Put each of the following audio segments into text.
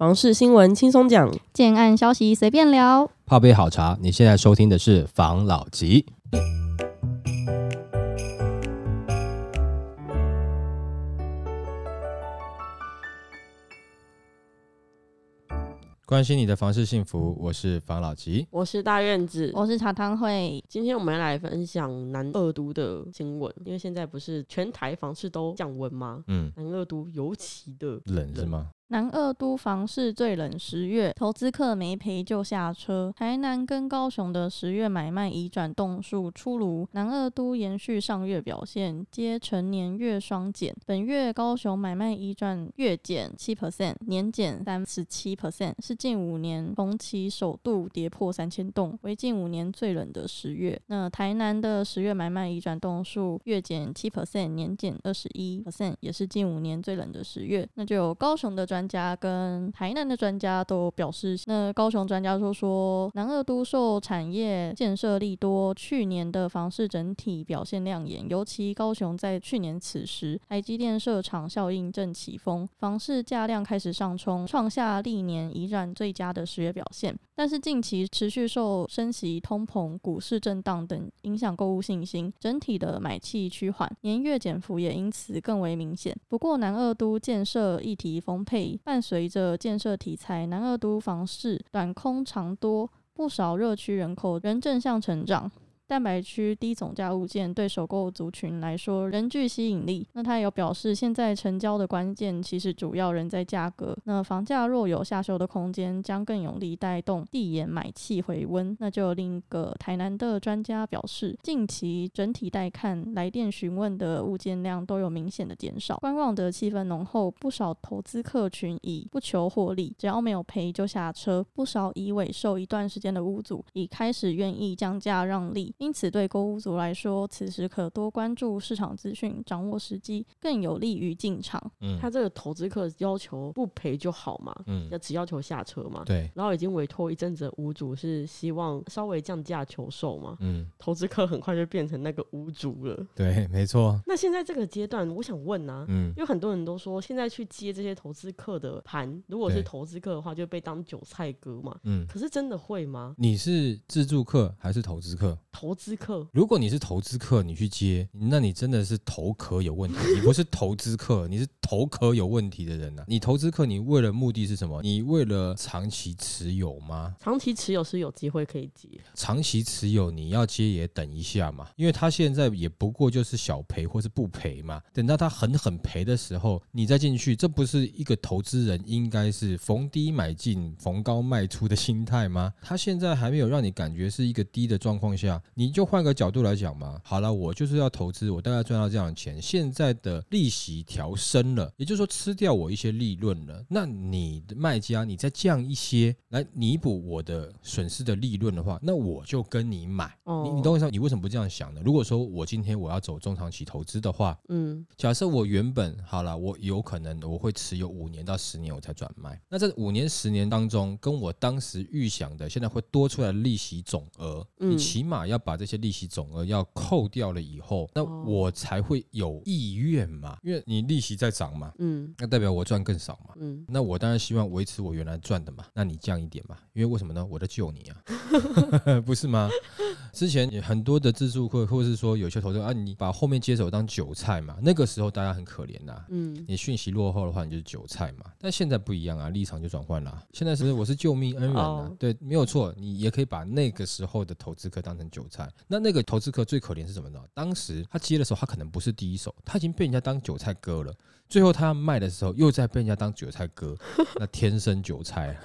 房事新闻轻松讲，建案消息随便聊。泡杯好茶，你现在收听的是房老吉。关心你的房事幸福，我是房老吉。我是大院子。我是茶汤会，今天我们要来分享南二都的新闻，因为现在不是全台房市都降温吗？嗯，南二都尤其的冷是吗？南二都房市最冷十月，投资客没赔就下车。台南跟高雄的十月买卖移转栋数出炉，南二都延续上月表现，皆成年月双减。本月高雄买卖移转月减七 percent，年减三十七 percent，是近五年同期首度跌破三千栋，为近五年最冷的十月。那台南的十月买卖移转栋数月减七 percent，年减二十一 percent，也是近五年最冷的十月。那就有高雄的转专家跟台南的专家都表示，那高雄专家说说，南二都受产业建设力多，去年的房市整体表现亮眼，尤其高雄在去年此时，台积电设厂效应正起风，房市价量开始上冲，创下历年一战最佳的十月表现。但是近期持续受升息、通膨、股市震荡等影响购物信心，整体的买气趋缓，年月减幅也因此更为明显。不过南二都建设议题丰沛，伴随着建设题材，南二都房市短空长多，不少热区人口仍正向成长。蛋白区低总价物件对首购族群来说仍具吸引力。那他也有表示，现在成交的关键其实主要仍在价格。那房价若有下修的空间，将更有力带动地延买气回温。那就有另一个台南的专家表示，近期整体待看，来电询问的物件量都有明显的减少，观望的气氛浓厚。不少投资客群已不求获利，只要没有赔就下车。不少已尾售一段时间的屋主已开始愿意降价让利。因此，对购屋族来说，此时可多关注市场资讯，掌握时机，更有利于进场。嗯他这个投资客要求不赔就好嘛，嗯要，只要求下车嘛。对，然后已经委托一阵子的屋主是希望稍微降价求售嘛，嗯，投资客很快就变成那个屋主了。对，没错，那现在这个阶段，我想问啊，嗯因为很多人都说，现在去接这些投资客的盘，如果是投资客的话，就被当韭菜割嘛。嗯，可是真的会吗？你是自助客还是投资客？投资客如果你是投资客，你去接，那你真的是头壳有问题。你不是投资客，你是头壳有问题的人呐、你投资客，你为了目的是什么？你为了长期持有吗？长期持有是有机会可以接，长期持有你要接也等一下嘛，因为他现在也不过就是小赔或是不赔嘛。等到他狠狠赔的时候，你再进去，这不是一个投资人应该是逢低买进、逢高卖出的心态吗？他现在还没有让你感觉是一个低的状况下，你就换个角度来讲嘛。好了，我就是要投资，我大概赚到这样的钱，现在的利息调升了，也就是说吃掉我一些利润了。那你的卖家，你再降一些来弥补我的损失的利润的话，那我就跟你买。哦你你懂我意思？你为什么不这样想呢？如果说我今天我要走中长期投资的话，嗯，假设我原本好了，我有可能我会持有五年到十年我才转卖。那这五年十年当中，跟我当时预想的现在会多出来的利息总额，嗯你起码要把这些利息总额要扣掉了以后，那哦我才会有意愿嘛，因为你利息在涨嘛，嗯那代表我赚更少嘛。嗯，那我当然希望维持我原来赚的嘛，那你降一点嘛，因为为什么呢？我在救你啊，不是吗？之前也很多的自助客，或者是说有些投资者啊，你把后面接手当韭菜嘛，那个时候大家很可怜呐、嗯，你讯息落后的话，你就是韭菜嘛。但现在不一样啊，立场就转换了。现在是我是救命恩人对，没有错。你也可以把那个时候的投资客当成韭菜。那那个投资客最可怜是什么呢？当时他接的时候，他可能不是第一手，他已经被人家当韭菜割了。最后他要卖的时候，又在被人家当韭菜割，那天生韭菜。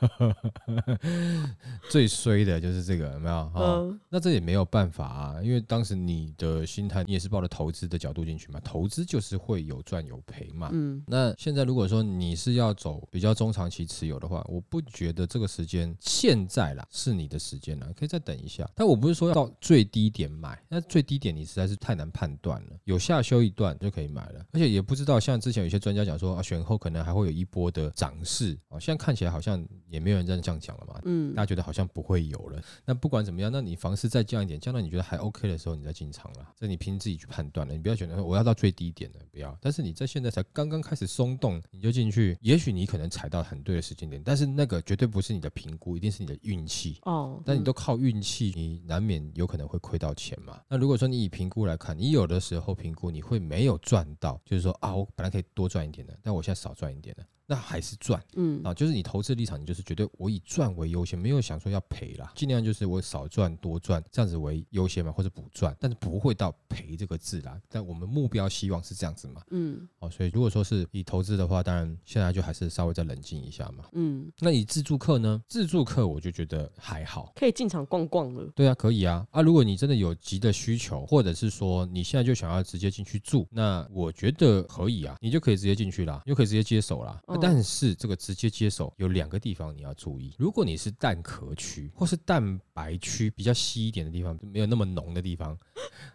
最衰的就是这个，有没有？哦，嗯那这也没有办法啊，因为当时你的心态，你也是抱着投资的角度进去嘛，投资就是会有赚有赔嘛。嗯那现在如果说你是要走比较中长期持有的话，我不觉得这个时间现在啦是你的时间啦，可以再等一下。但我不是说要到最低点买，那最低点你实在是太难判断了，有下修一段就可以买了，而且也不知道像之前有些专家讲说啊，选后可能还会有一波的涨势啊，现在看起来好像也没有人这样讲了嘛。嗯大家觉得好像不会有了，那不管怎么样，那你房市再降一点，降到你觉得还 OK 的时候，你再进场了，这你凭自己去判断了。你不要选择说我要到最低点的，不要。但是你在现在才刚刚开始松动，你就进去，也许你可能踩到很对的时间点，但是那个绝对不是你的评估，一定是你的运气。哦，嗯但你都靠运气，你难免有可能会亏到钱嘛。那如果说你以评估来看，你有的时候评估你会没有赚到，就是说啊，我本来可以多赚一点的，但我现在少赚一点的，那还是赚。嗯啊，就是你投资立场，你就是绝对我以赚为优先，没有想说要赔啦，尽量就是我少赚多赚这样子为优先嘛，或者补赚，但是不会到赔这个字啦。但我们目标希望是这样子嘛，嗯哦，所以如果说是以投资的话，当然现在就还是稍微再冷静一下嘛。嗯，那以自助客呢？自助客我就觉得还好。可以进场逛逛了。对啊，可以啊啊！如果你真的有急的需求，或者是说你现在就想要直接进去住，那我觉得可以啊，你就可以直接进去啦，你就可以直接接手啦。但是这个直接接手有两个地方你要注意，如果你是蛋壳区或是蛋白区比较稀一点的地方，没有那么浓的地方，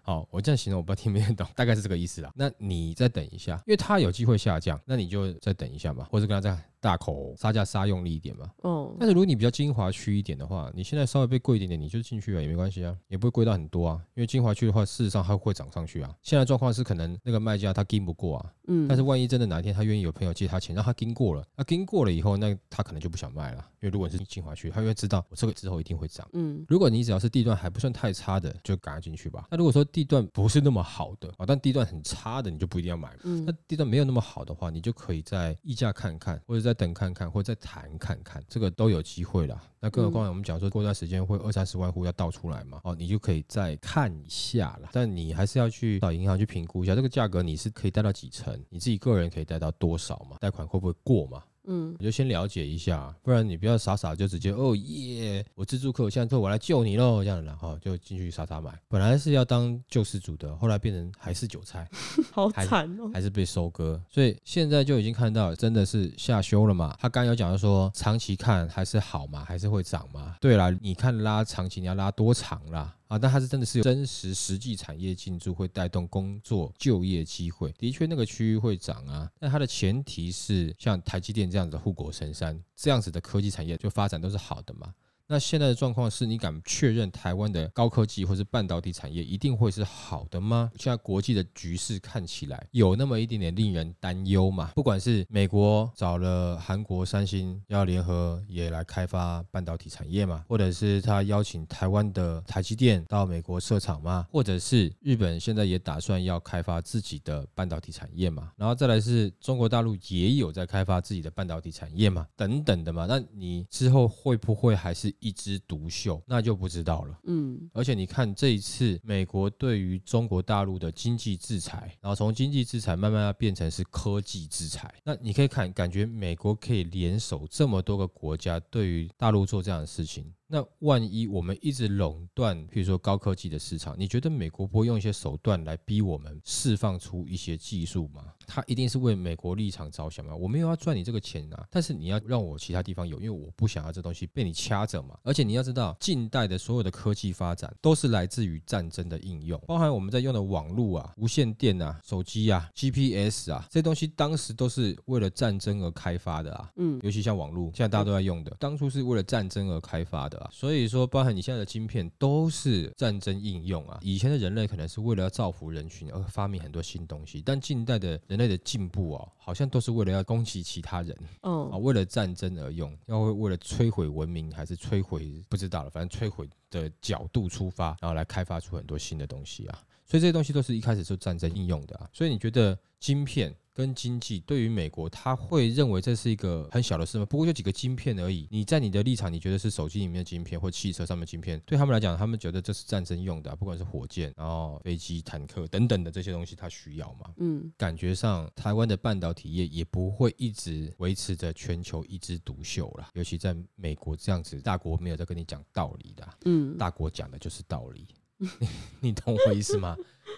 好，我这样形容我不知道听没听得懂，大概是这个意思啦。那你再等一下，因为它有机会下降，那你就再等一下嘛，或者跟他再大口杀价杀用力一点嘛。哦，但是如果你比较精华区一点的话，你现在稍微被贵一点点，你就进去了也没关系啊，也不会贵到很多啊。因为精华区的话，事实上它会涨上去啊。现在状况是可能那个卖家他跟不过啊，嗯，但是万一真的哪一天他愿意有朋友借他钱，让他跟过了，那跟过了以后，那他可能就不想卖了，因为如果是精华区，他就会知道我这个之后一定会涨。嗯如果你只要是地段还不算太差的，就赶快进去吧。那如果说地段不是那么好的啊，但地段很差的，你就不一定要买。嗯那嗯地段没有那么好的话，你就可以在议价看看，或者再等看看，或者再谈看看，这个都有机会啦。那更何况我们讲说过段时间会二三十万户要倒出来嘛，哦，你就可以再看一下啦。但你还是要去到银行去评估一下这个价格，你是可以贷到几成，你自己个人可以贷到多少嘛，贷款会不会过嘛？嗯你就先了解一下，不然你不要傻傻就直接哦耶，我自助客，现在说我来救你喽，这样然后就进去傻傻买。本来是要当救世主的，后来变成还是韭菜。好惨哦。还是被收割，所以现在就已经看到真的是下修了嘛。他刚刚有讲到说，长期看还是好嘛，还是会涨嘛。对啦，你看拉长期，你要拉多长啦？啊，但它是真的是有真实实际产业进驻，会带动工作就业机会。的确，那个区域会涨啊，但它的前提是像台积电这样子的护国神山，这样子的科技产业就发展都是好的嘛。那现在的状况是你敢确认台湾的高科技或是半导体产业一定会是好的吗？现在国际的局势看起来有那么一点点令人担忧嘛。不管是美国找了韩国三星要联合也来开发半导体产业嘛，或者是他邀请台湾的台积电到美国设厂嘛，或者是日本现在也打算要开发自己的半导体产业嘛，然后再来是中国大陆也有在开发自己的半导体产业嘛，等等的嘛。那你之后会不会还是一枝独秀？那就不知道了。嗯而且你看这一次美国对于中国大陆的经济制裁，然后从经济制裁慢慢要变成是科技制裁，那你可以看感觉美国可以联手这么多个国家对于大陆做这样的事情。那万一我们一直垄断，譬如说高科技的市场，你觉得美国不会用一些手段来逼我们释放出一些技术吗？他一定是为美国立场着想嘛？我没有要赚你这个钱啊，但是你要让我其他地方有，因为我不想要这东西被你掐着嘛。而且你要知道，近代的所有的科技发展都是来自于战争的应用，包含我们在用的网络啊、无线电啊、手机啊、GPS 啊，这些东西当时都是为了战争而开发的啊。嗯尤其像网络，现在大家都在用的，当初是为了战争而开发的啊。所以说，包含你现在的晶片都是战争应用啊。以前的人类可能是为了要造福人群而发明很多新东西，但近代的人类的进步哦，好像都是为了要攻击其他人啊，哦为了战争而用，要为为了摧毁文明还是摧毁不知道了，反正摧毁的角度出发，然后来开发出很多新的东西啊。所以这些东西都是一开始就战争应用的啊。所以你觉得晶片跟经济对于美国，他会认为这是一个很小的事吗？不过就几个晶片而已。你在你的立场，你觉得是手机里面的晶片或汽车上面的晶片，对他们来讲，他们觉得这是战争用的啊、不管是火箭、然后飞机、坦克等等的这些东西，它需要嘛？嗯感觉上，台湾的半导体业也不会一直维持着全球一枝独秀啦。尤其在美国这样子，大国没有在跟你讲道理的啊、嗯大国讲的就是道理。你你懂我意思吗？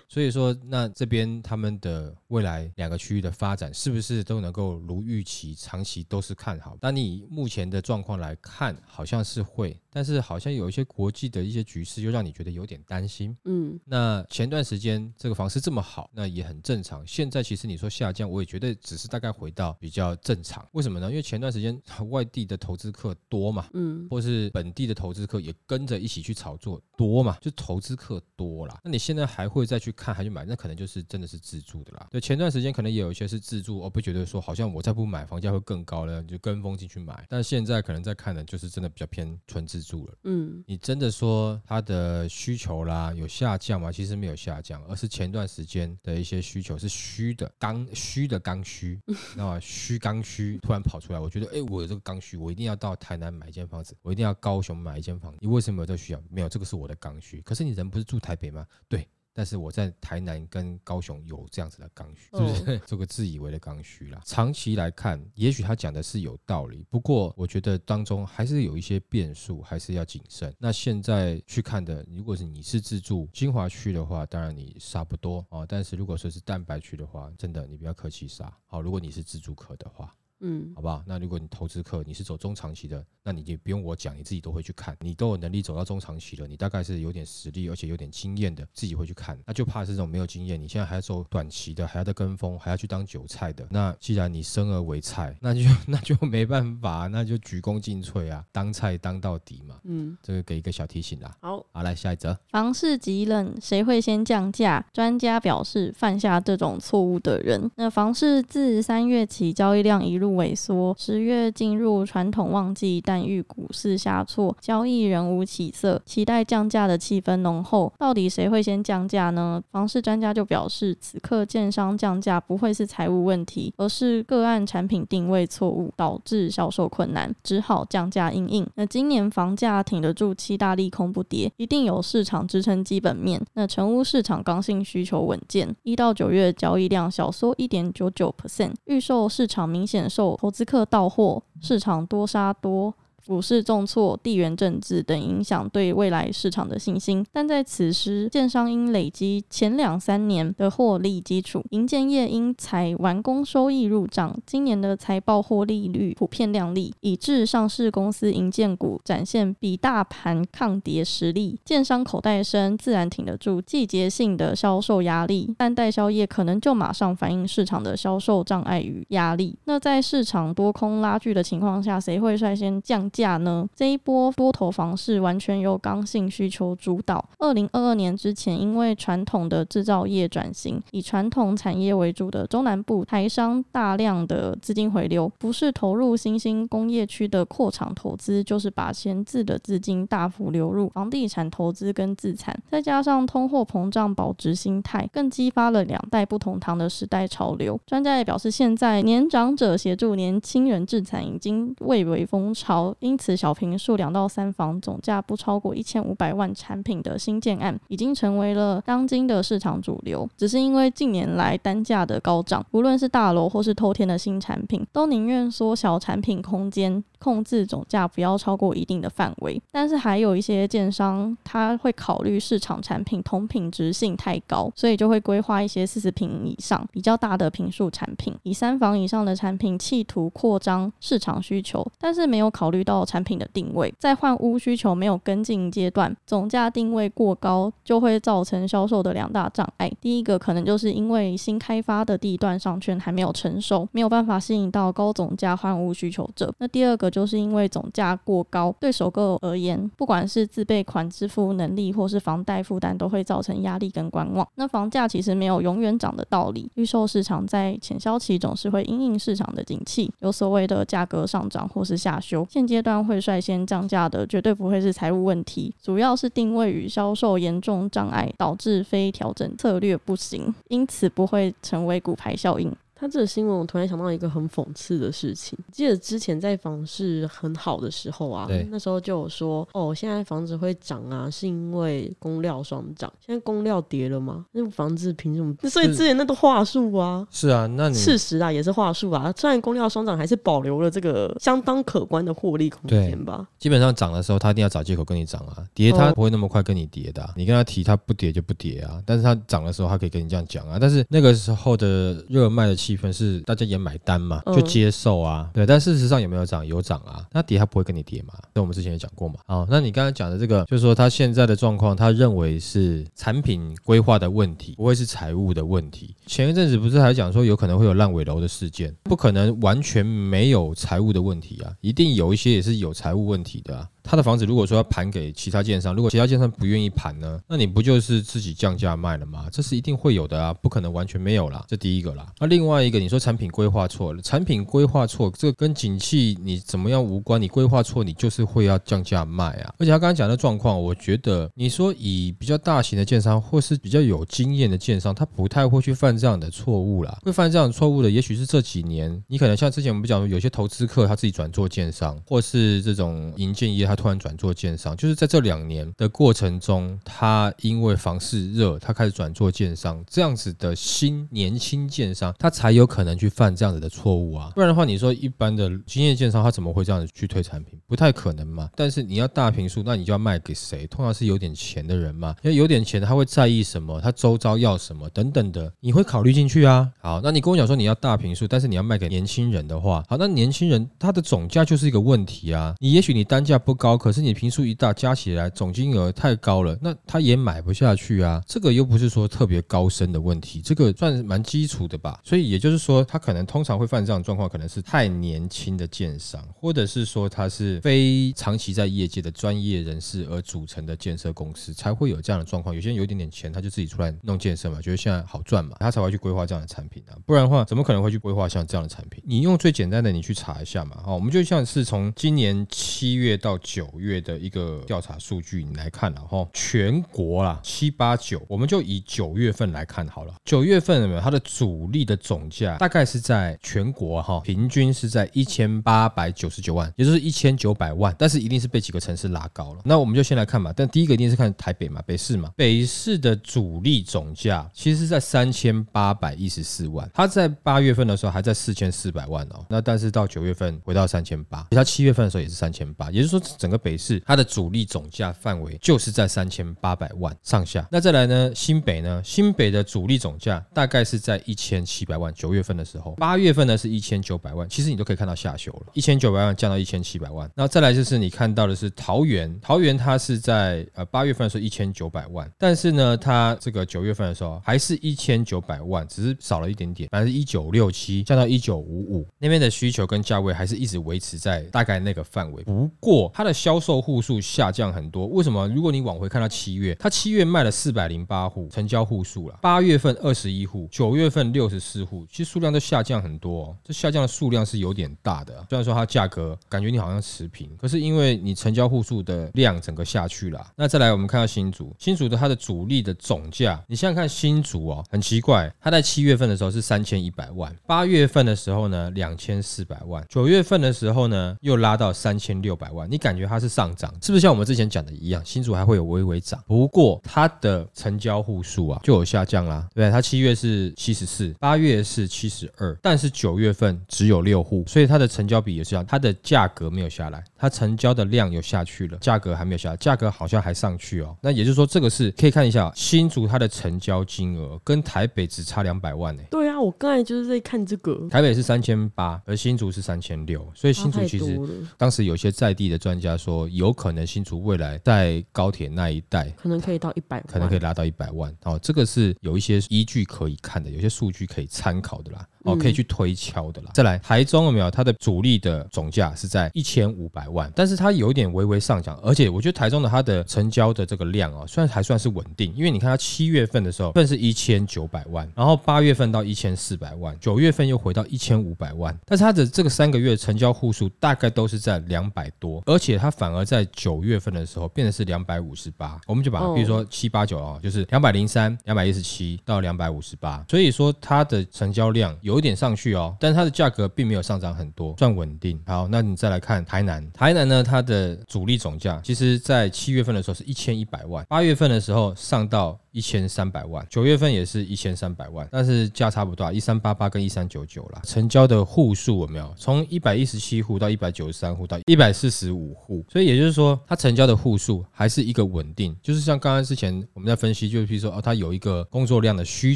所以说，那这边他们的未来两个区域的发展是不是都能够如预期，长期都是看好？但你目前的状况来看，好像是会，但是好像有一些国际的一些局势又让你觉得有点担心。嗯那前段时间这个房市这么好，那也很正常。现在其实你说下降，我也觉得只是大概回到比较正常。为什么呢？因为前段时间外地的投资客多嘛，嗯或是本地的投资客也跟着一起去炒作多嘛，就投资客多啦。那你现在还会再去看还去买，那可能就是真的是自住的啦。对，前段时间可能也有一些是自住，我不觉得说好像我再不买房价会更高了，就跟风进去买。但现在可能在看的就是真的比较偏纯自住了。嗯你真的说它的需求啦有下降吗？其实没有下降，而是前段时间的一些需求是虚的刚虚的刚需，那么虚刚需突然跑出来，我觉得哎、诶我有这个刚需，我一定要到台南买一间房子，我一定要高雄买一间房子。你为什么有这个需要？没有，这个是我的刚需。可是你人不是住台北吗？对。但是我在台南跟高雄有这样子的刚需，是不是？这个自以为的刚需啦。长期来看，也许他讲的是有道理，不过我觉得当中还是有一些变数，还是要谨慎。那现在去看的，如果是你是自住金华区的话，当然你杀不多哦。但是如果说是蛋白区的话，真的你不要客气杀。好，如果你是自住客的话。嗯好不好？那如果你投资客你是走中长期的，那你也不用我讲，你自己都会去看，你都有能力走到中长期了，你大概是有点实力，而且有点经验的，自己会去看。那就怕是这种没有经验，你现在还要走短期的，还要再跟风，还要去当韭菜的。那既然你生而为菜，那就 那就没办法，那就鞠躬尽瘁啊，当菜当到底嘛。嗯，这个给一个小提醒啦。好，好，来下一则。房市极冷，谁会先降价？专家表示，犯下这种错误的人。那房市自三月起交易量一路萎缩，十月进入传统旺季，但遇股市下挫，交易仍无起色，期待降价的气氛浓厚。到底谁会先降价呢？房市专家就表示，此刻建商降价不会是财务问题，而是个案产品定位错误导致销售困难，只好降价应应。那今年房价挺得住七大利空不跌，一定有市场支撑基本面。那成屋市场刚性需求稳健，一到九月交易量小缩一点九九 percent，预售市场明显受投资客到货，市场多杀多。股市重挫、地缘政治等影响对未来市场的信心，但在此时，建商因累积前两三年的获利基础，营建业因采完工收益入账，今年的财报获利率普遍亮丽，以致上市公司营建股展现比大盘抗跌实力，建商口袋深，自然挺得住季节性的销售压力，但代销业可能就马上反映市场的销售障碍与压力。那在市场多空拉锯的情况下，谁会率先降价呢？这一波多头房市完全由刚性需求主导。二零二二年之前，因为传统的制造业转型，以传统产业为主的中南部台商大量的资金回流，不是投入新兴工业区的扩厂投资，就是把闲置的资金大幅流入房地产投资跟自产，再加上通货膨胀保值心态，更激发了两代不同堂的时代潮流。专家也表示，现在年长者协助年轻人自产已经蔚为风潮，因此小平数两到三房总价不超过一千五百万产品的新建案，已经成为了当今的市场主流。只是因为近年来单价的高涨，无论是大楼或是偷天的新产品，都宁愿缩小产品空间，控制总价不要超过一定的范围。但是还有一些建商，他会考虑市场产品同品质性太高，所以就会规划一些四十平以上比较大的平数产品，以三房以上的产品企图扩张市场需求，但是没有考虑到产品的定位，在换屋需求没有跟进阶段，总价定位过高，就会造成销售的两大障碍。第一个可能就是因为新开发的地段商圈还没有成熟，没有办法吸引到高总价换屋需求者。那第二个就是因为总价过高，对首购而言，不管是自备款支付能力或是房贷负担，都会造成压力跟观望。那房价其实没有永远涨的道理，预售市场在潜销期总是会因应市场的景气，有所谓的价格上涨或是下修。现阶阶段会率先降价的，绝对不会是财务问题，主要是定位与销售严重障碍，导致非调整策略不行，因此不会成为骨牌效应。他这个新闻，我突然想到一个很讽刺的事情。记得之前在房市很好的时候啊，那时候就有说，哦，现在房子会涨啊，是因为工料双涨。现在工料跌了吗？那房子凭什么？所以之前那都话术啊，是啊，那你事实啊也是话术啊。虽然工料双涨，还是保留了这个相当可观的获利空间吧。基本上涨的时候，他一定要找借口跟你涨啊，跌他哦不会那么快跟你跌的啊、你跟他提他不跌就不跌啊，但是他涨的时候，他可以跟你这样讲啊。但是那个时候的热卖的气氛是大家也买单嘛，嗯就接受啊，对。但事实上有没有涨？有涨啊，那跌他不会跟你跌嘛，那我们之前也讲过嘛。好，那你刚才讲的这个，就是说他现在的状况，他认为是产品规划的问题，不会是财务的问题。前一阵子不是还讲说有可能会有烂尾楼的事件，不可能完全没有财务的问题啊，一定有一些也是有财务问题的啊。他的房子如果说要盘给其他建商，如果其他建商不愿意盘呢，那你不就是自己降价卖了吗？这是一定会有的啊，不可能完全没有啦。这第一个啦。那另外一个，你说产品规划错了，产品规划错，这跟景气你怎么样无关，你规划错，你就是会要降价卖啊。而且他刚刚讲的状况，我觉得你说以比较大型的建商或是比较有经验的建商，他不太会去犯这样的错误啦。会犯这样的错误的，也许是这几年你可能像之前我们讲，有些投资客他自己转做建商，或是这种营建业他突然转做建商，就是在这两年的过程中，他因为房市热，他开始转做建商，这样子的新年轻建商，他才有可能去犯这样子的错误啊。不然的话，你说一般的经验建商，他怎么会这样子去推产品？不太可能嘛。但是你要大平数，那你就要卖给谁？通常是有点钱的人嘛。因为有点钱，他会在意什么？他周遭要什么等等的，你会考虑进去啊。好，那你跟我讲说你要大平数，但是你要卖给年轻人的话，好，那年轻人他的总价就是一个问题啊。你也许你单价不高，高可是你平数一大，加起来总金额太高了，那他也买不下去啊。这个又不是说特别高深的问题，这个算蛮基础的吧。所以也就是说，他可能通常会犯这样的状况，可能是太年轻的建商，或者是说他是非长期在业界的专业人士而组成的建设公司，才会有这样的状况。有些人有一点点钱，他就自己出来弄建设嘛，觉得现在好赚嘛，他才会去规划这样的产品啊。不然的话，怎么可能会去规划像这样的产品？你用最简单的，你去查一下嘛。好，我们就像是从今年七月到九月的一个调查数据你来看了哈，全国啦七八九，我们就以九月份来看好了。九月份有没有它的主力的总价大概是在全国哈，平均是在一千八百九十九万，也就是一千九百万，但是一定是被几个城市拉高了。那我们就先来看嘛，但第一个一定是看台北嘛，北市嘛，北市的主力总价其实是在三千八百一十四万，它在八月份的时候还在四千四百万哦，那但是到九月份回到三千八，它七月份的时候也是三千八，也就是说整个北市它的主力总价范围就是在三千八百万上下。那再来呢，新北呢，新北的主力总价大概是在一千七百万，九月份的时候，八月份呢是一千九百万，其实你都可以看到下修了，一千九百万降到一千七百万。那再来就是你看到的是桃园，桃园它是在呃八月份的时候一千九百万，但是呢，它这个九月份的时候还是一千九百万，只是少了一点点，反正是一九六七降到一九五五，那边的需求跟价位还是一直维持在大概那个范围。不过它销售户数下降很多，为什么？如果你往回看到七月，它七月卖了四百零八户，成交户数了，八月份二十一户，九月份六十四户，其实数量都下降很多、哦，这下降的数量是有点大的、虽然说它价格感觉你好像持平，可是因为你成交户数的量整个下去了。那再来我们看到新竹，新竹的它的主力的总价，你想想看新竹哦，很奇怪，它在七月份的时候是三千一百万，八月份的时候呢两千四百万，九月份的时候呢又拉到三千六百万，你感感觉它是上涨，是不是像我们之前讲的一样，新竹还会有微微涨？不过它的成交户数啊就有下降啦，对？它七月是七十四，八月是七十二，但是九月份只有六户，所以它的成交比也是这样，它的价格没有下来，它成交的量有下去了，价格还没有下来，价格好像还上去哦。那也就是说，这个是可以看一下新竹它的成交金额跟台北只差两百万呢、对啊，我刚才就是在看这个，台北是三千八，而新竹是三千六，所以新竹其实当时有些在地的专家说，有可能新竹未来在高铁那一带可能可以到一百，可能可以拉到一百万。哦，这个是有一些依据可以看的，有些数据可以参考的啦。哦，嗯可以去推敲的啦。再来，台中有没有？它的主力的总价是在一千五百万，但是它有一点微微上涨，而且我觉得台中的它的成交的这个量哦，虽然还算是稳定，因为你看它七月份的时候份是一千九百万，然后八月份到一千四百万，九月份又回到一千五百万，但是它的这个三个月成交户数大概都是在两百多，而且它反而在九月份的时候变得是两百五十八，我们就把哦。比如说七八九啊，就是两百零三、两百一十七到两百五十八，所以说它的成交量有有点上去哦，但它的价格并没有上涨很多，算稳定。好，那你再来看台南，台南呢，它的主力总价其实在七月份的时候是一千一百万，八月份的时候上到。一千三百万，九月份也是一千三百万，但是价差不多，一三八八跟一三九九啦。成交的户数有没有？从一百一十七户到一百九十三户到一百四十五户，所以也就是说，它成交的户数还是一个稳定，就是像刚刚之前我们在分析，就是比如说哦，它有一个工作量的需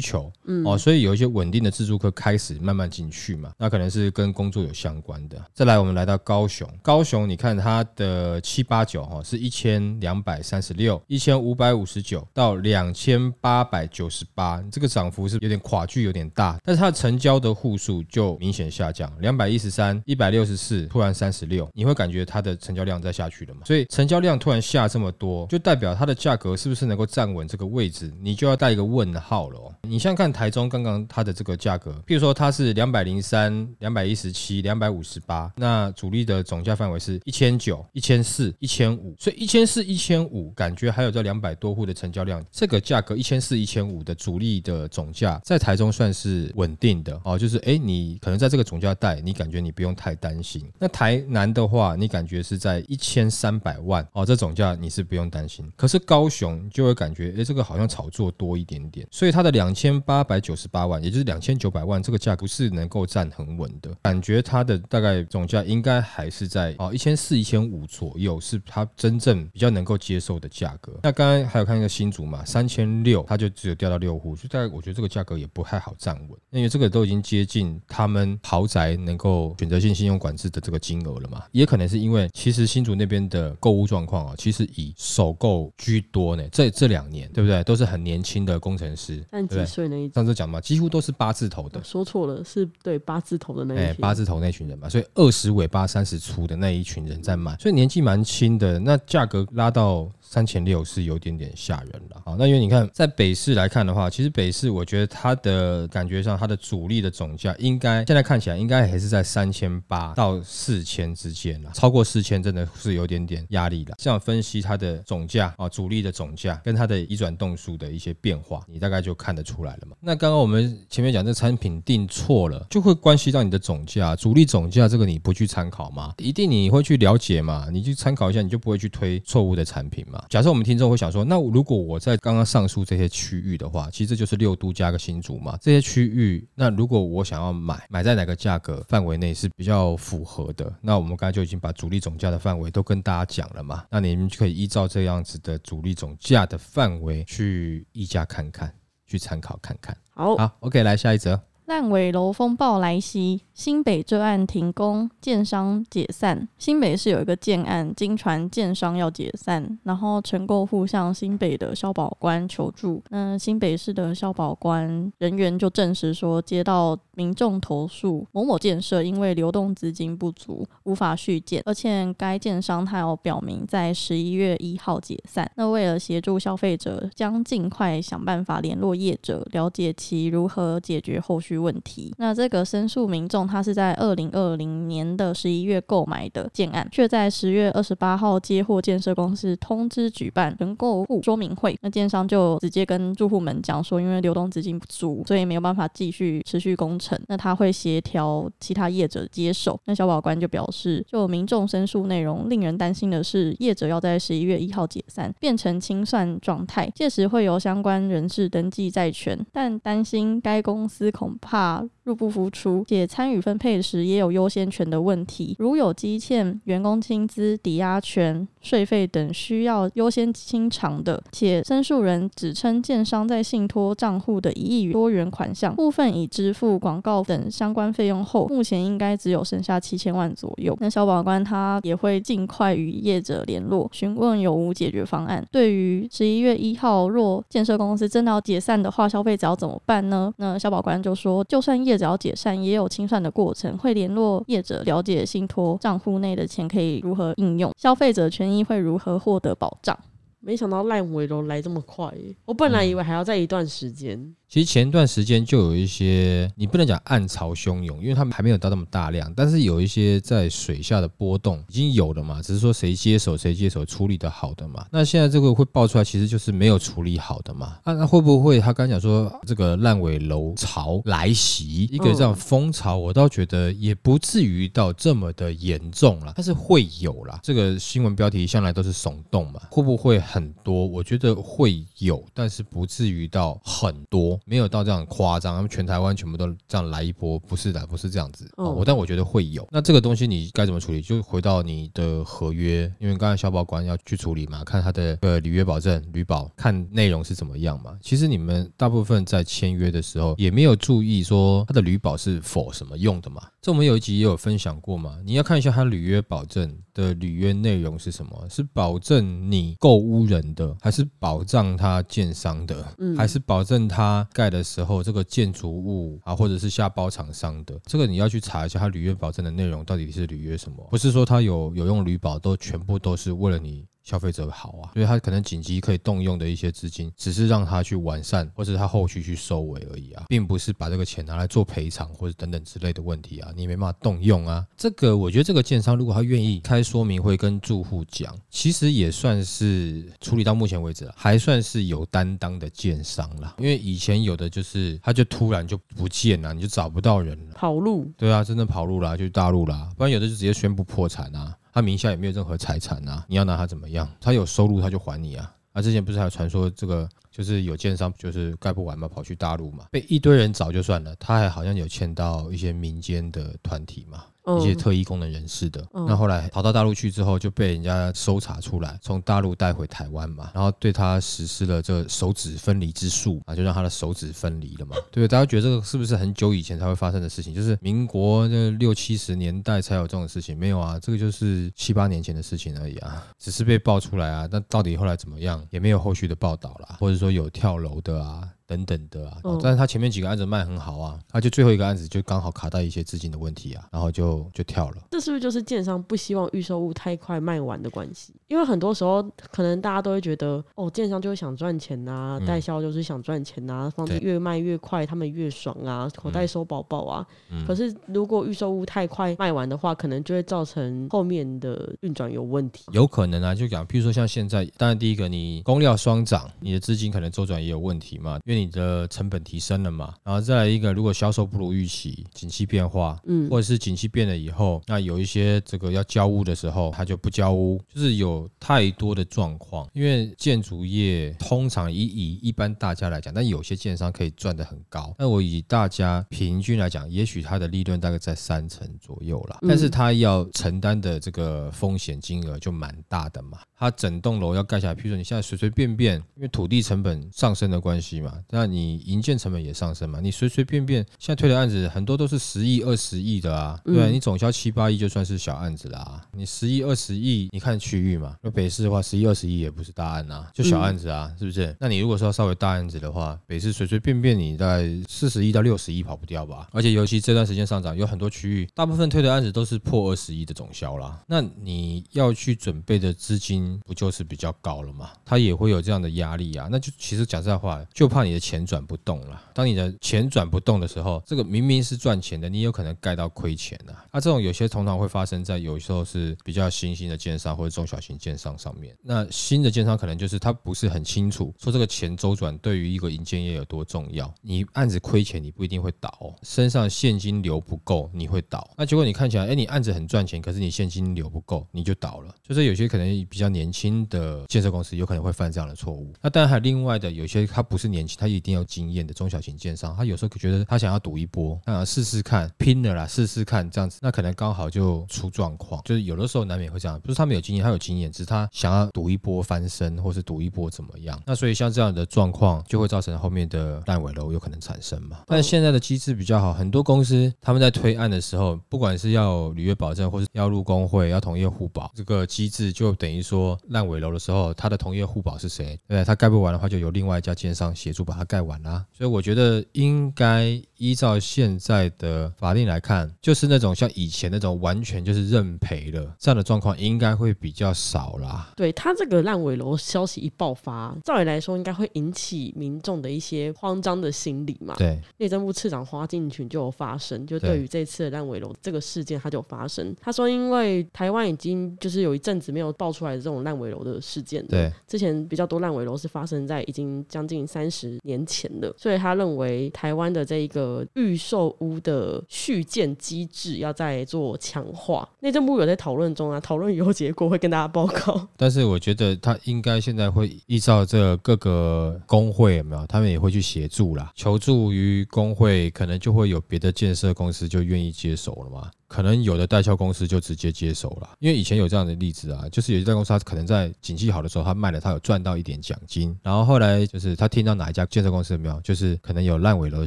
求，嗯，哦，所以有一些稳定的自助客开始慢慢进去嘛，那可能是跟工作有相关的。再来，我们来到高雄，高雄你看它的七八九哈是一千两百三十六，一千五百五十九到两千。千八百九十八，这个涨幅是有点跨距有点大，但是它的成交的户数就明显下降，两百一十三，一百六十四，突然三十六，你会感觉它的成交量在下去了嘛？所以成交量突然下这么多，就代表它的价格是不是能够站稳这个位置？你就要带一个问号了。你像看台中刚刚它的这个价格，譬如说它是两百零三、两百一十七、两百五十八，那主力的总价范围是一千九、一千四、一千五，所以一千四、一千五，感觉还有这两百多户的成交量，这个价。个一千四、一千五的主力的总价，在台中算是稳定的哦。就是哎，你可能在这个总价带，你感觉你不用太担心。那台南的话，你感觉是在一千三百万哦，这总价你是不用担心。可是高雄就会感觉哎，这个好像炒作多一点点，所以它的两千八百九十八万，也就是两千九百万这个价不是能够站很稳的。感觉它的大概总价应该还是在哦一千四、一千五左右，是它真正比较能够接受的价格。那刚刚还有看一个新竹嘛，三千。六，它就只有掉到六户，所以大概我觉得这个价格也不太好站稳，因为这个都已经接近他们豪宅能够选择性信用管制的这个金额了嘛。也可能是因为其实新竹那边的购物状况啊，其实以首购居多呢。这这两年对不对？都是很年轻的工程师，但几岁那一上次讲嘛，几乎都是八字头的。说错了，是对八字头的那哎八字头那群人嘛，所以二十尾巴三十出的那一群人在买，所以年纪蛮轻的，那价格拉到。三千六是有点点吓人了，好，那因为你看在北市来看的话，其实北市我觉得它的感觉上，它的主力的总价应该现在看起来应该还是在三千八到四千之间了，超过四千真的是有点点压力了。这样分析它的总价啊，主力的总价跟它的移转动数的一些变化，你大概就看得出来了嘛。那刚刚我们前面讲这产品定错了，就会关系到你的总价，主力总价这个你不去参考吗？一定你会去了解嘛？你去参考一下，你就不会去推错误的产品嘛？假设我们听众会想说，那如果我在刚刚上述这些区域的话，其实这就是六都加个新竹嘛。这些区域，那如果我想要买，买在哪个价格范围内是比较符合的？那我们刚才就已经把主力总价的范围都跟大家讲了嘛。那你们就可以依照这样子的主力总价的范围去议价看看，去参考看看。好，好，OK，来下一则。烂尾楼风暴来袭，新北这案停工，建商解散。新北是有一个建案，经传建商要解散，然后承购户向新北的消保官求助。那新北市的消保官人员就证实说，接到民众投诉，某某建设因为流动资金不足，无法续建，而且该建商他有表明在十一月一号解散。那为了协助消费者，将尽快想办法联络业者，了解其如何解决后续。问题。那这个申诉民众，他是在二零二零年的十一月购买的建案，却在十月二十八号接获建设公司通知举办人购户说明会。那建商就直接跟住户们讲说，因为流动资金不足，所以没有办法继续持续工程。那他会协调其他业者接手。那小保官就表示，就民众申诉内容令人担心的是，业者要在十一月一号解散，变成清算状态，届时会由相关人士登记债权，但担心该公司恐怕。入不敷出，且参与分配时也有优先权的问题。如有积欠员工薪资、抵押权、税费等需要优先清偿的，且申诉人指称建商在信托账户的一亿多元款项部分已支付广告等相关费用后，目前应该只有剩下七千万左右。那小保官他也会尽快与业者联络，询问有无解决方案。对于十一月一号若建设公司真的要解散的话，消费者要怎么办呢？那小保官就说。就算业业者要解散，也有清算的过程，会联络业者了解信托账户内的钱可以如何应用，消费者权益会如何获得保障。没想到烂尾楼来这么快，我本来以为还要在一段时间。其实前段时间就有一些，你不能讲暗潮汹涌，因为他们还没有到那么大量，但是有一些在水下的波动已经有了嘛，只是说谁接手谁接手处理的好的嘛。那现在这个会爆出来，其实就是没有处理好的嘛。啊，那会不会他刚讲说这个烂尾楼潮来袭，一个这样风潮，我倒觉得也不至于到这么的严重了，但是会有啦。这个新闻标题向来都是耸动嘛，会不会很多？我觉得会有，但是不至于到很多。没有到这样夸张，他们全台湾全部都这样来一波，不是的，不是这样子。哦，我但我觉得会有。那这个东西你该怎么处理？就回到你的合约，因为刚才消保官要去处理嘛，看他的呃履约保证、履保，看内容是怎么样嘛。其实你们大部分在签约的时候也没有注意说他的履保是否什么用的嘛。这我们有一集也有分享过嘛，你要看一下他履约保证的履约内容是什么，是保证你购屋人的，还是保障他建商的，还是保证他盖的时候这个建筑物啊，或者是下包厂商的，这个你要去查一下他履约保证的内容到底是履约什么，不是说他有有用履保都全部都是为了你。消费者好啊，所以他可能紧急可以动用的一些资金，只是让他去完善，或者他后续去收尾而已啊，并不是把这个钱拿来做赔偿或者等等之类的问题啊，你没办法动用啊。这个我觉得这个建商如果他愿意开说明会跟住户讲，其实也算是处理到目前为止还算是有担当的建商啦。因为以前有的就是他就突然就不见了，你就找不到人了，跑路。对啊，真的跑路啦，就大陆啦，不然有的就直接宣布破产啊。他名下也没有任何财产啊，你要拿他怎么样？他有收入他就还你啊。啊，之前不是还有传说这个就是有建商就是盖不完嘛，跑去大陆嘛，被一堆人找就算了，他还好像有签到一些民间的团体嘛。一些特异功能人士的，那后来跑到大陆去之后，就被人家搜查出来，从大陆带回台湾嘛，然后对他实施了这手指分离之术啊，就让他的手指分离了嘛。对，大家觉得这个是不是很久以前才会发生的事情？就是民国的六七十年代才有这种事情？没有啊，这个就是七八年前的事情而已啊，只是被爆出来啊。那到底后来怎么样，也没有后续的报道啦，或者说有跳楼的啊。等等的啊，但是他前面几个案子卖很好啊，他就最后一个案子就刚好卡到一些资金的问题啊，然后就就跳了。这是不是就是建商不希望预售物太快卖完的关系？因为很多时候可能大家都会觉得，哦，建商就是想赚钱呐，代销就是想赚钱呐，房子越卖越快，他们越爽啊，口袋收宝宝啊。可是如果预售物太快卖完的话，可能就会造成后面的运转有问题。有可能啊，就讲，譬如说像现在，当然第一个你工料双涨，你的资金可能周转也有问题嘛，因为你的成本提升了嘛，然后再来一个，如果销售不如预期，景气变化，嗯，或者是景气变了以后，那有一些这个要交屋的时候，他就不交屋，就是有太多的状况。因为建筑业通常以以一般大家来讲，但有些建商可以赚得很高。那我以大家平均来讲，也许他的利润大概在三成左右啦，但是他要承担的这个风险金额就蛮大的嘛。他整栋楼要盖下来，譬如说你现在随随便便，因为土地成本上升的关系嘛，那你。营建成本也上升嘛？你随随便便现在推的案子很多都是十亿、二十亿的啊，对你总销七八亿就算是小案子啦。你十亿、二十亿，你看区域嘛？那北市的话，十亿、二十亿也不是大案啊，就小案子啊，是不是？那你如果说稍微大案子的话，北市随随便便你在四十亿到六十亿跑不掉吧？而且尤其这段时间上涨，有很多区域大部分推的案子都是破二十亿的总销啦。那你要去准备的资金不就是比较高了嘛？它也会有这样的压力啊。那就其实讲实在话，就怕你的钱转。不动了。当你的钱转不动的时候，这个明明是赚钱的，你有可能盖到亏钱啊。那这种有些通常会发生在有时候是比较新兴的建商或者中小型建商上面。那新的建商可能就是他不是很清楚说这个钱周转对于一个银建业有多重要。你案子亏钱，你不一定会倒，身上现金流不够，你会倒。那结果你看起来，哎，你案子很赚钱，可是你现金流不够，你就倒了。就是有些可能比较年轻的建设公司有可能会犯这样的错误。那当然还有另外的，有些他不是年轻，他一定要经验的中小型建商，他有时候觉得他想要赌一波，啊，试试看，拼了啦，试试看这样子，那可能刚好就出状况，就是有的时候难免会这样，不是他没有经验，他有经验，只是他想要赌一波翻身，或是赌一波怎么样，那所以像这样的状况就会造成后面的烂尾楼有可能产生嘛。但现在的机制比较好，很多公司他们在推案的时候，不管是要履约保证，或是要入工会，要同业互保，这个机制就等于说烂尾楼的时候，他的同业互保是谁？对，他盖不完的话，就由另外一家建商协助把把它盖完啦。所以我觉得应该依照现在的法令来看，就是那种像以前那种完全就是认赔了这样的状况，应该会比较少啦。对他这个烂尾楼消息一爆发，照理来说应该会引起民众的一些慌张的心理嘛。对，内政部次长花敬群就有发声，就对于这次的烂尾楼这个事件，他就有发声。他说，因为台湾已经就是有一阵子没有爆出来的这种烂尾楼的事件了，对，之前比较多烂尾楼是发生在已经将近三十年前的，所以他认为台湾的这一个预售屋的续建机制要再做强化。内政部有在讨论中啊，讨论以后结果会跟大家报告。但是我觉得他应该现在会依照这各个工会有没有，他们也会去协助啦，求助于工会，可能就会有别的建设公司就愿意接手了嘛。可能有的代销公司就直接接手了，因为以前有这样的例子啊，就是有一家公司，他可能在景气好的时候，他卖了，他有赚到一点奖金，然后后来就是他听到哪一家建设公司有没有，就是可能有烂尾楼的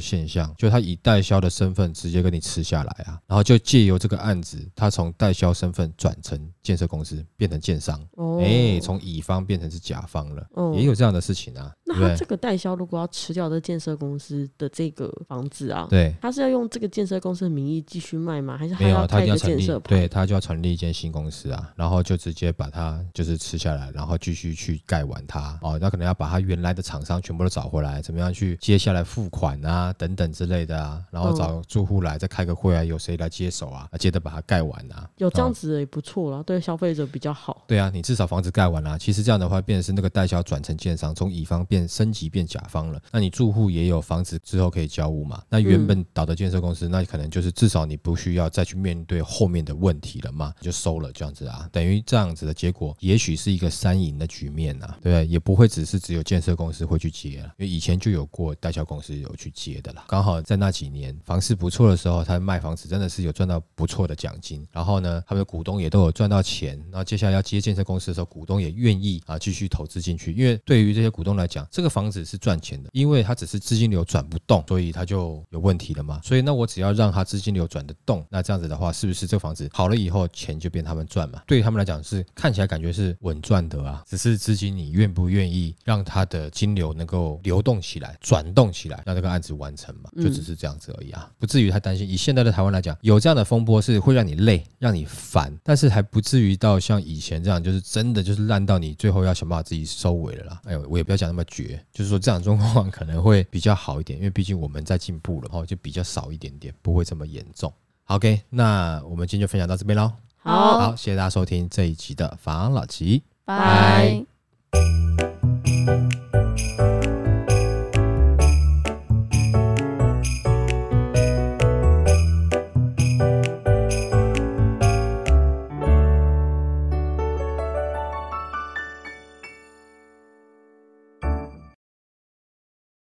现象，就他以代销的身份直接跟你吃下来啊，然后就借由这个案子，他从代销身份转成建设公司，变成建商，哎，从乙方变成是甲方了，也有这样的事情啊。那他这个代销如果要吃掉这建设公司的这个房子啊，对，他是要用这个建设公司的名义继续卖吗？还是没有？他一定要成立，对他就要成立一间新公司啊，然后就直接把它就是吃下来，然后继续去盖完它哦。那可能要把它原来的厂商全部都找回来，怎么样去接下来付款啊等等之类的啊，然后找住户来再开个会啊，有谁来接手啊？接着把它盖完啊。有这样子也不错啦，对消费者比较好。对啊，你至少房子盖完了，其实这样的话变成是那个代销转成建商，从乙方变升级变甲方了。那你住户也有房子之后可以交屋嘛？那原本倒的建设公司，那可能就是至少你不需要再去面对后面的问题了嘛？就收了这样子啊，等于这样子的结果，也许是一个三赢的局面呐，对？也不会只是只有建设公司会去接了，因为以前就有过代销公司有去接的啦。刚好在那几年房市不错的时候，他卖房子真的是有赚到不错的奖金，然后呢，他们的股东也都有赚到钱。那接下来要接建设公司的时候，股东也愿意啊继续投资进去，因为对于这些股东来讲，这个房子是赚钱的，因为它只是资金流转不动，所以它就有问题了嘛。所以那我只要让它资金流转得动，那这样子的话，是不是这个房子好了以后？钱就变他们赚嘛，对于他们来讲是看起来感觉是稳赚的啊，只是资金你愿不愿意让它的金流能够流动起来、转动起来，让这个案子完成嘛，就只是这样子而已啊，不至于太担心。以现在的台湾来讲，有这样的风波是会让你累、让你烦，但是还不至于到像以前这样，就是真的就是烂到你最后要想办法自己收尾了啦。哎呦，我也不要讲那么绝，就是说这样状况可能会比较好一点，因为毕竟我们在进步了，然后就比较少一点点，不会这么严重。ok 那我们今天就分享到这边喽好。谢谢大家收听这一集的房老吉。拜。拜。